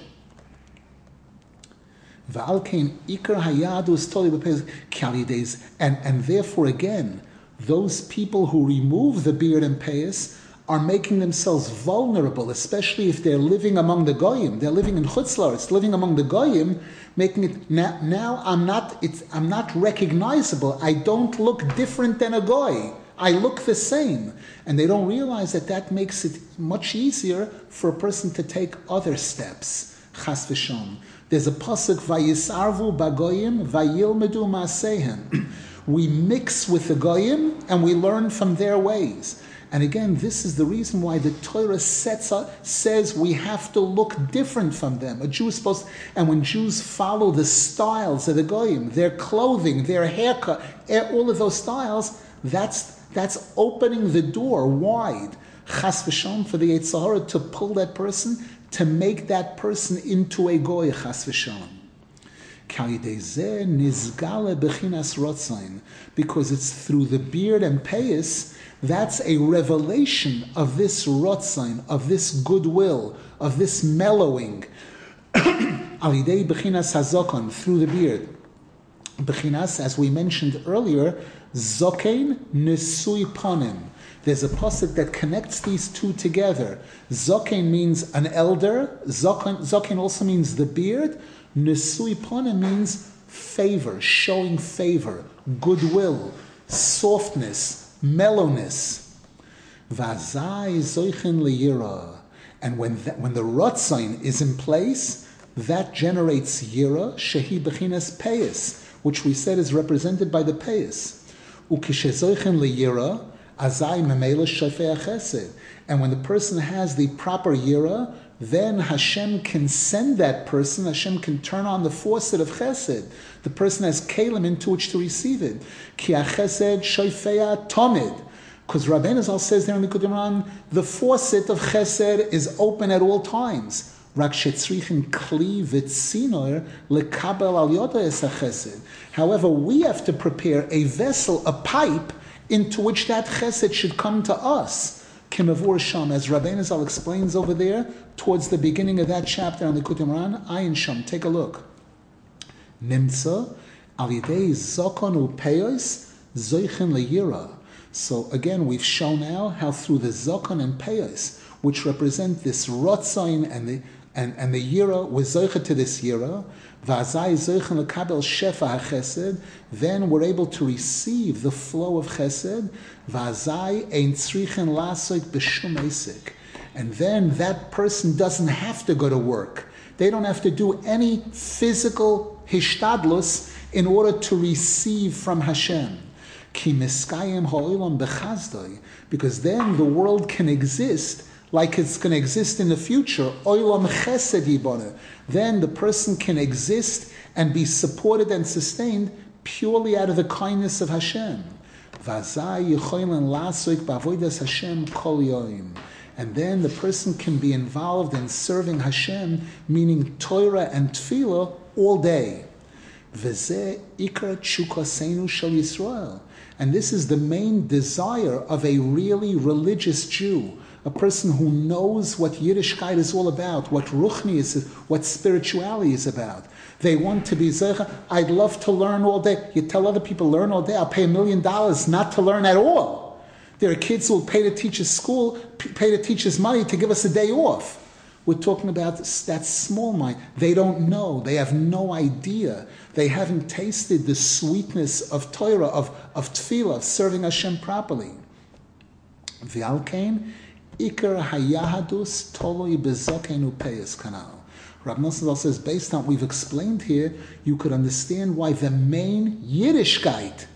And, and therefore, again, those people who remove the beard and payas are making themselves vulnerable, especially if they're living among the goyim. They're living in chutzlar. It's living among the goyim, making it now. now I'm not. It's, I'm not recognizable. I don't look different than a goy. I look the same, and they don't realize that that makes it much easier for a person to take other steps. Chas v'shom. There's a pasuk vayisarvu bagoyim vayilmedu maasehem. We mix with the goyim and we learn from their ways. And again, this is the reason why the Torah sets up, says we have to look different from them. A Jew is supposed, and when Jews follow the styles of the goyim, their clothing, their haircut, all of those styles, that's that's opening the door wide, chas v'shom, for the Yetzer Hara to pull that person, to make that person into a goy, chas v'shom. Because it's through the beard and payas that's a revelation of this rotzain, of this goodwill, of this mellowing. Alidei bechinas hazokon, through the beard. Bechinas, as we mentioned earlier, zokein nesui panim. There's a pasuk that connects these two together. Zokein means an elder. Zokein, also means the beard. Nesui panim means favor, showing favor, goodwill, softness, mellowness. Vazai zoichen liyira. And when, that, when the rotzain is in place, that generates yira, shehi bechinas payas, which we said is represented by the payas. Ukishezoichen liyira, azai memela shafei chesed. And when the person has the proper yira, then Hashem can send that person, Hashem can turn on the faucet of chesed. The person has kalim into which to receive it. Ki chesed shoifea tomid. Because Rabbeinu Zal says there in the Kudiman, the faucet of chesed is open at all times. However, we have to prepare a vessel, a pipe, into which that chesed should come to us. Kimavur Sham, as Rabbeinu Zal explains over there, towards the beginning of that chapter on the Kutimran, Ayin Sham, take a look. Nimtza, alidei zokon upeyos, zoichen leyira. So again, we've shown now how through the zokon and peyos, which represent this rotzain and the and, and the yira was zoicha to this yira, then we're able to receive the flow of chesed. And then that person doesn't have to go to work. They don't have to do any physical hishtadlus in order to receive from Hashem. Because then the world can exist like it's going to exist in the future, chesed then the person can exist and be supported and sustained purely out of the kindness of Hashem. And then the person can be involved in serving Hashem, meaning Torah and Tefillah, all day. And this is the main desire of a really religious Jew, a person who knows what Yiddishkeit is all about, what Ruchni is, what spirituality is about. They want to be Zecha. I'd love to learn all day. You tell other people, learn all day. I'll pay a million dollars not to learn at all. There are kids who will pay the teacher's school, pay the teacher's money to give us a day off. We're talking about that small mind. They don't know. They have no idea. They haven't tasted the sweetness of Torah, of, of tefillah, of serving Hashem properly. V'alkein, ikar hayahadus toloi bezokenu peyes kanal. Nosson says, based on what we've explained here, you could understand why the main Yiddishkeit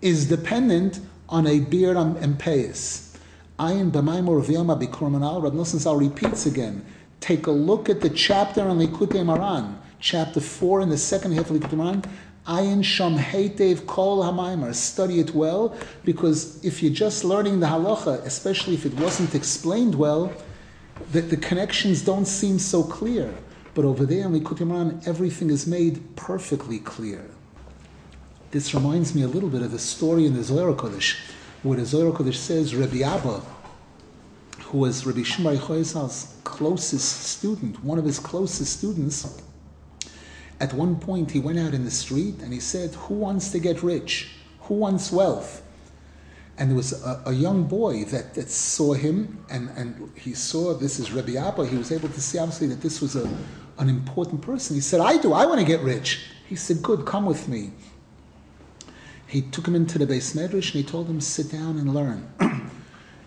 is dependent on a beard and payas. Ayin b'maimor v'yoma b'kormanal. Rav Nosson repeats again. Take a look at the chapter on Likutei Moharan, chapter four in the second half of Likutei Moharan. Ayin sham heitev kol hamaimar. Study it well, because if you're just learning the halacha, especially if it wasn't explained well, that the connections don't seem so clear. But over there in Likutei Moharan, everything is made perfectly clear. This reminds me a little bit of the story in the Zohar Kodesh, where the Zohar Kodesh says Rabbi Abba, who was Rabbi Shimon Choisal's closest student, one of his closest students, at one point he went out in the street and he said, Who wants to get rich? Who wants wealth? And there was a, a, young boy that, that saw him, and, and he saw this is Rabbi Abba. He was able to see, obviously, that this was a, an important person. He said, I do, I want to get rich. He said, Good, come with me. He took him into the beis medrash and he told him, Sit down and learn.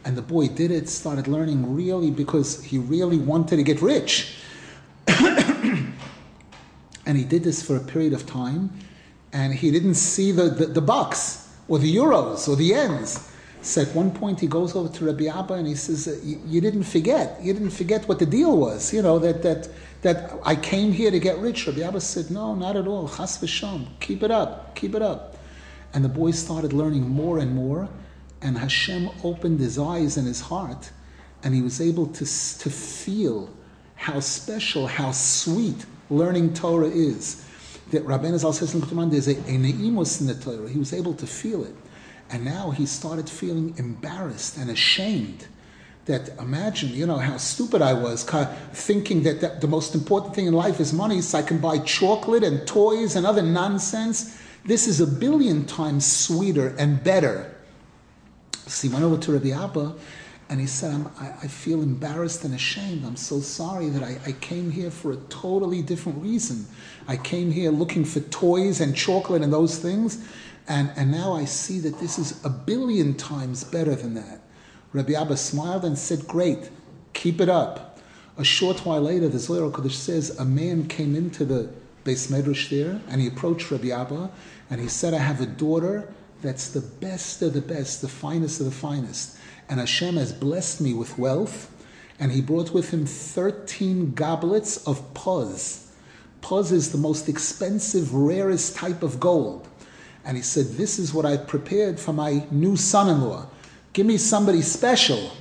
and the boy did it, started learning really because he really wanted to get rich. and he did this for a period of time, and he didn't see the, the, the bucks or the euros or the yens. So at one point he goes over to Rabbi Abba and he says, "You didn't forget. You didn't forget what the deal was. You know that that that I came here to get rich." Rabbi Abba said, "No, not at all. Chas v'sham. Keep it up. Keep it up." And the boy started learning more and more, and Hashem opened his eyes and his heart, and he was able to to feel how special, how sweet learning Torah is that Rabbeinu Zal says in Kutuman, there's a, a ne'imus in the Torah. He was able to feel it. And now he started feeling embarrassed and ashamed. That imagine, you know, how stupid I was, thinking that, that the most important thing in life is money, so I can buy chocolate and toys and other nonsense. This is a billion times sweeter and better. So went over to Rabbi Abba and he said, I, I feel embarrassed and ashamed. I'm so sorry that I, I came here for a totally different reason. I came here looking for toys and chocolate and those things, and, and now I see that this is a billion times better than that. Rabbi Abba smiled and said, Great, keep it up. A short while later, the Zohar Kodesh says a man came into the beis medrash there, and he approached Rabbi Abba, and he said, I have a daughter that's the best of the best, the finest of the finest. And Hashem has blessed me with wealth, and he brought with him 13 goblets of puz. Puz is the most expensive, rarest type of gold. And he said, This is what I've prepared for my new son in law. Give me somebody special.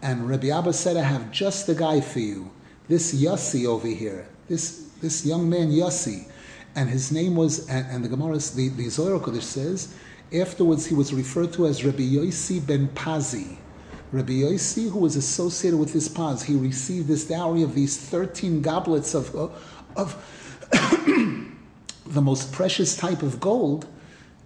And Rabbi Abba said, I have just the guy for you. This Yossi over here, this, this young man Yossi. And his name was, and, and the Gemara, the, the Zohar Kodesh says, afterwards he was referred to as Rabbi Yossi ben Pazi. Rabbi Yossi, who was associated with this paz, he received this dowry of these 13 goblets of, uh, of the most precious type of gold.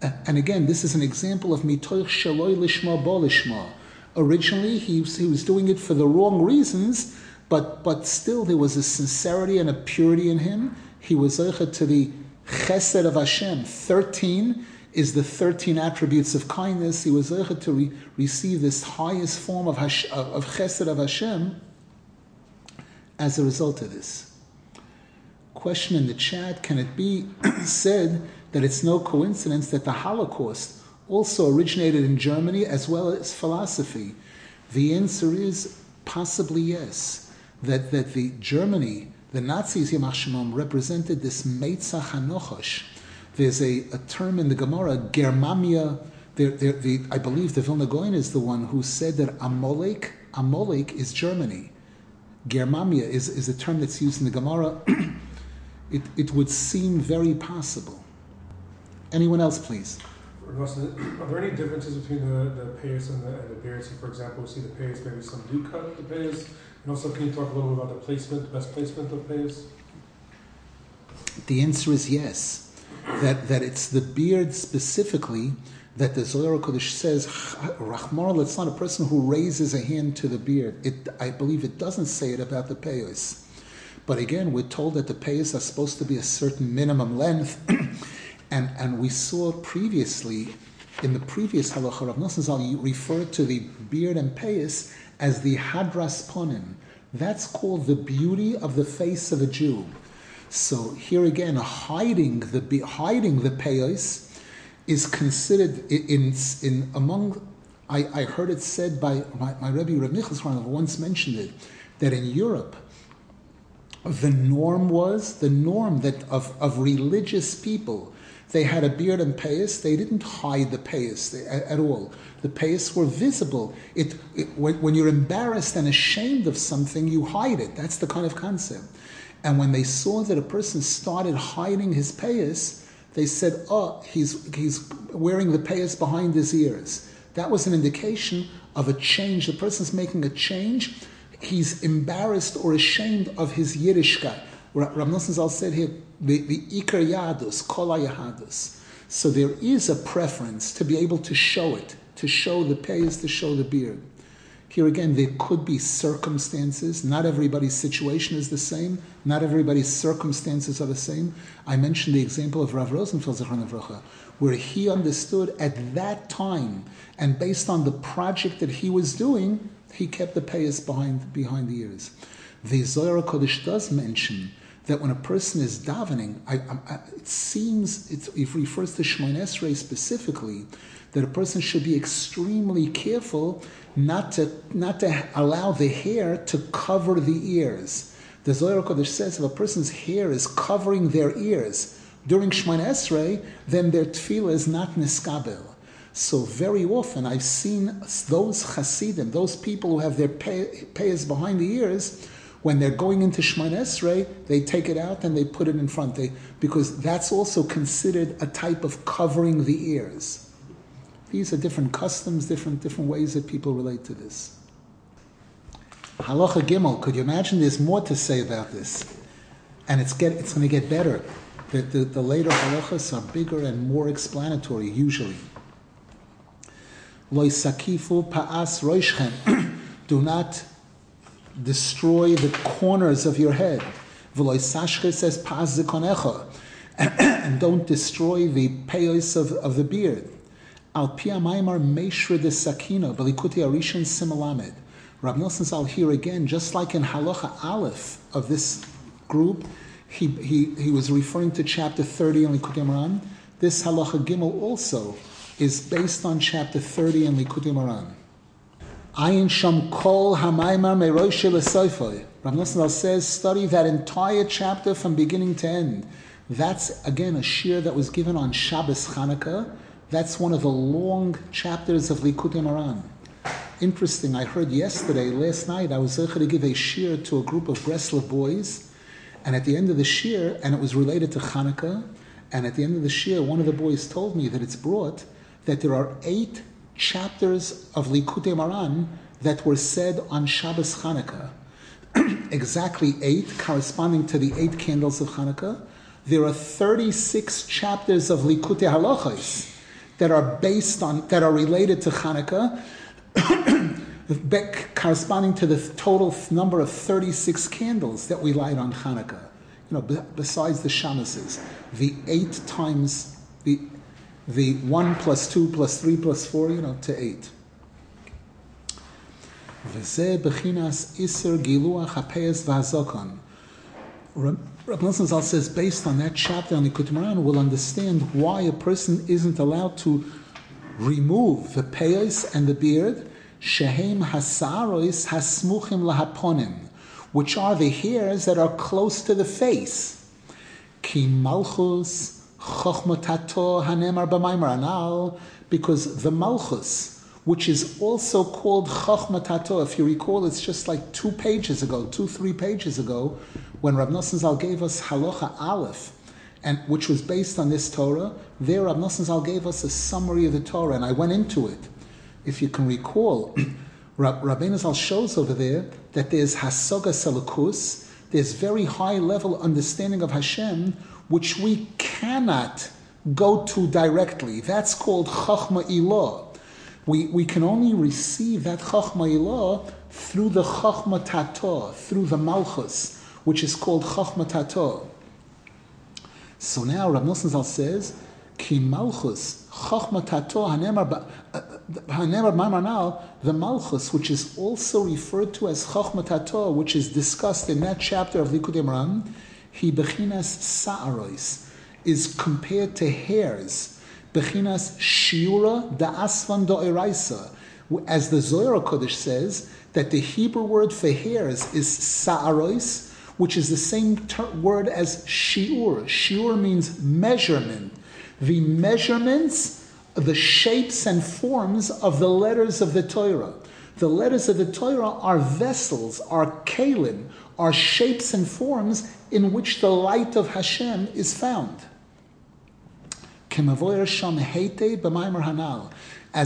And again, this is an example of mitoich shaloi lishma bo lishma. Originally, he he was doing it for the wrong reasons, but, but still there was a sincerity and a purity in him. He was to the chesed of Hashem. 13 is the 13 attributes of kindness. He was to re- receive this highest form of, Hash- of chesed of Hashem as a result of this question in the chat can it be said that it's no coincidence that the Holocaust also originated in Germany as well as philosophy? The answer is Possibly yes. That that the Germany, the Nazis Yamashimam represented this Meitzach Hanochosh. There's a, a term in the Gemara, Germamia. There, there, the, I believe the Vilna Gaon is the one who said that Amalek, Amalek is Germany. Germamia is, is a term that's used in the Gemara. it, it would seem very possible. Anyone else, please? Are there any differences between the, the payas and the, and the? So, for example, we see the payas, maybe some do cut the payas. And also, can you talk a little bit about the placement, the best placement of payas? The answer is yes. That, that it's the beard specifically that the Zohar Kodesh says, Rachmar, it's not a person who raises a hand to the beard. It, I believe it doesn't say it about the payos. But again, we're told that the payos are supposed to be a certain minimum length. and, and we saw previously, in the previous halacha, Rav Nosson Zal referred to the beard and payos as the hadras ponim. That's called the beauty of the face of a Jew. So here again, hiding the hiding the payos is considered in, in among. I, I heard it said by my, my Rebbe Rav Nicholas once mentioned it that in Europe the norm was the norm that of, of religious people they had a beard and payas. They didn't hide the payas at, at, all. The payas were visible. It, it when, when, you're embarrassed and ashamed of something, you hide it. That's the kind of concept. And when they saw that a person started hiding his payas, they said, oh, he's, he's wearing the payas behind his ears. That was an indication of a change. The person's making a change. He's embarrassed or ashamed of his Yiddishkeit. Rav Nosson Zal said here, the, the Iker Yadus, Kol Yahadus. So there is a preference to be able to show it, to show the payas, to show the beard. Here again, there could be circumstances. Not everybody's situation is the same. Not everybody's circumstances are the same. I mentioned the example of Rav Rosenfeld, where he understood at that time, and based on the project that he was doing, he kept the payas behind, behind the ears. The Zohar Kodesh does mention that when a person is davening, I, I, it seems it refers to Shemon Esrei specifically that a person should be extremely careful not to, not to allow the hair to cover the ears. The Zohar Kodesh says if a person's hair is covering their ears during Shemon Esrei, then their tefillah is not niskabel. So very often I've seen those Hasidim, those people who have their payas behind the ears, when they're going into Shemon Esrei, they take it out and they put it in front, they, because that's also considered a type of covering the ears. These are different customs, different different ways that people relate to this. Halacha Gimel, could you imagine there's more to say about this? And it's get it's going to get better. The, the, the later halachas are bigger and more explanatory, usually. sakifu pa'as roishchem. Do not destroy the corners of your head. V'loy sashche says pa'as zikonecha. And don't destroy the payos of, of the beard. Al Pia Maimar Meshra de Sakina, Belikuti Arishan Simalamed. Rab Nosson Zal here again, just like in Halacha Aleph of this group, he, he, he was referring to chapter 30 in Likutei Moharan. This Halacha Gimel also is based on chapter 30 in Likutei Moharan. Ayin Sham Kol Hamaimar Meroishe Lesoifoy. Rav Nosson says, study that entire chapter from beginning to end. That's again a shir that was given on Shabbos Chanukah that's one of the long chapters of Likutei Moharan. Interesting, I heard yesterday, last night, I was to give a shir to a group of Breslov boys, and at the end of the shir, and it was related to Hanukkah, and at the end of the shir, one of the boys told me that it's brought that there are eight chapters of Likutei Moharan that were said on Shabbos Hanukkah. exactly eight, corresponding to the eight candles of Hanukkah. There are 36 chapters of Likutei Halachos that are based on, that are related to Hanukkah, corresponding to the total number of 36 candles that we light on Hanukkah. You know, besides the shamases, the eight times the the one plus two plus three plus four, you know, to eight. Bechinas iser giluach v'hazokon. Rabbi Zal says, based on that chapter on the Kutmaran, we'll understand why a person isn't allowed to remove the payas and the beard, shehem hasarois hasmuchim lahaponim, which are the hairs that are close to the face. Ki malchus chochmatato hanemar b'maimar anal, because the malchus, which is also called chochmatato, if you recall, it's just like two pages ago, two, three pages ago, when Rab Nosson Zal gave us halacha aleph, and which was based on this Torah, there Rab Nosson Zal gave us a summary of the Torah, and I went into it. If you can recall, Rabbeinu Zal shows over there that there's hasoga selakus, there's very high level understanding of Hashem, which we cannot go to directly. That's called chachma ilah. We, we can only receive that chachma ilah through the chachma tato, through the malchus, which is called chachma. So now Rav Nosson Zal says, Ki Malchus, Chachma Tato Hanemar uh, Mamanal, the Malchus, which is also referred to as Chachma which is discussed in that chapter of Likutei Moharan, He Bechinas Sa'arois, is compared to hairs, Bechinas Shiura da Asvan Eraisa, as the Zohar Kodesh says, that the Hebrew word for hairs is Sa'arois, which is the same ter- word as shiur. Shiur means measurement. The measurements, the shapes and forms of the letters of the Torah. The letters of the Torah are vessels, are kalim, are shapes and forms in which the light of Hashem is found. As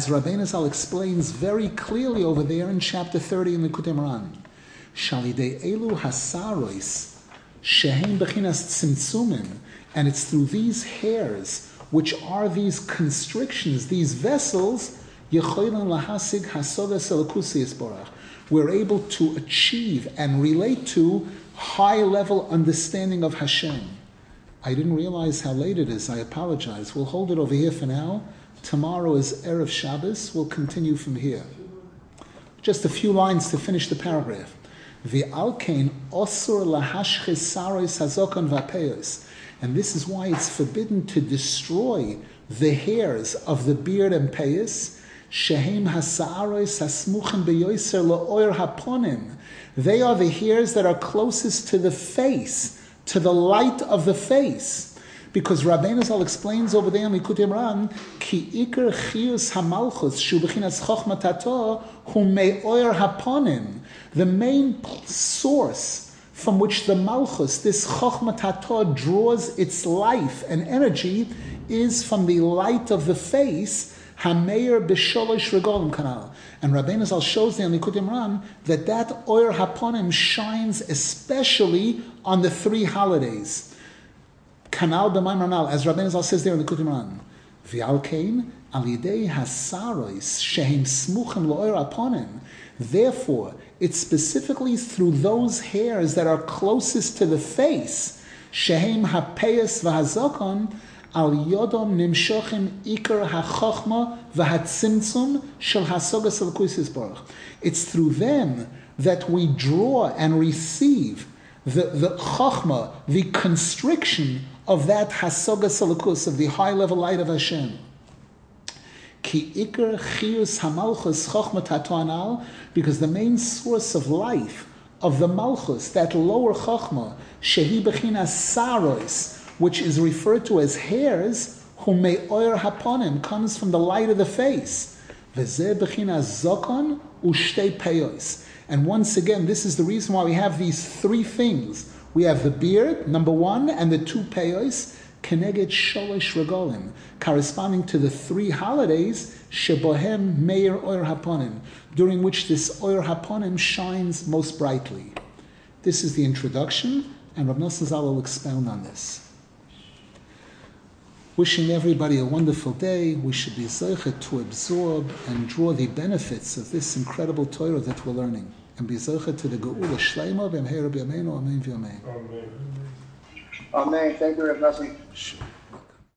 Rabbeinu Zal explains very clearly over there in chapter 30 in the Moharan. Shalidei elu hasarois shehem bechinas tzimtzumim, and it's through these hairs, which are these constrictions, these vessels, lahasig borach. We're able to achieve and relate to high level understanding of Hashem. I didn't realize how late it is. I apologize. We'll hold it over here for now. Tomorrow is Erev Shabbos. We'll continue from here. Just a few lines to finish the paragraph. V'alkein osur lahashchis sarois hazokon v'apeos. And this is why it's forbidden to destroy the hairs of the beard and payas. Shehem hasarois hasmuchim beyoiser la'oir haponim. They are the hairs that are closest to the face, to the light of the face. Because Rabbeinu Zal explains over there in Likutei Moharan, ki ikar chiyus hamalchus shu b'chinas chochma tato hu me'oir haponim. The main source from which the malchus, this chochma tato, draws its life and energy is from the light of the face, hameir b'sholosh regolim kanal. And Rabbeinu Zal shows in Likutei Moharan that that oir haponim shines especially on the three holidays. Kanal b'mayim as Rabbeinu Zal says there in the Kutimran. V'alkein alidei hasarois shehem smuchim lo'er aponim. Therefore, it's specifically through those hairs that are closest to the face, shehem hapeyas v'hazokon, al yodom nimshochim ikar hachachma v'hatzimtzum shel hasogas al baruch. It's through them that we draw and receive the, the chachma, the constriction of that hasoga salakus, of the high level light of Hashem. Ki chius hamalchus chochmat hatoanal, because the main source of life of the malchus, that lower chochma, shehi bechinas saros, which is referred to as hairs, who may oir haponim, comes from the light of the face. V'zeh bechinas zokon ushtei peyos. And once again, this is the reason why we have these three things we have the beard, number one, and the two peyos, keneged sholish Regalim, corresponding to the three holidays, shebohem meir oir haponim, during which this oir haponim shines most brightly. This is the introduction, and Rav Nosson will expound on this. Wishing everybody a wonderful day. We should be zeichet to absorb and draw the benefits of this incredible Torah that we're learning and be zeichet to the geula shleima b'mheir b'yameinu amen v'yamein. Amen. Thank you, Rav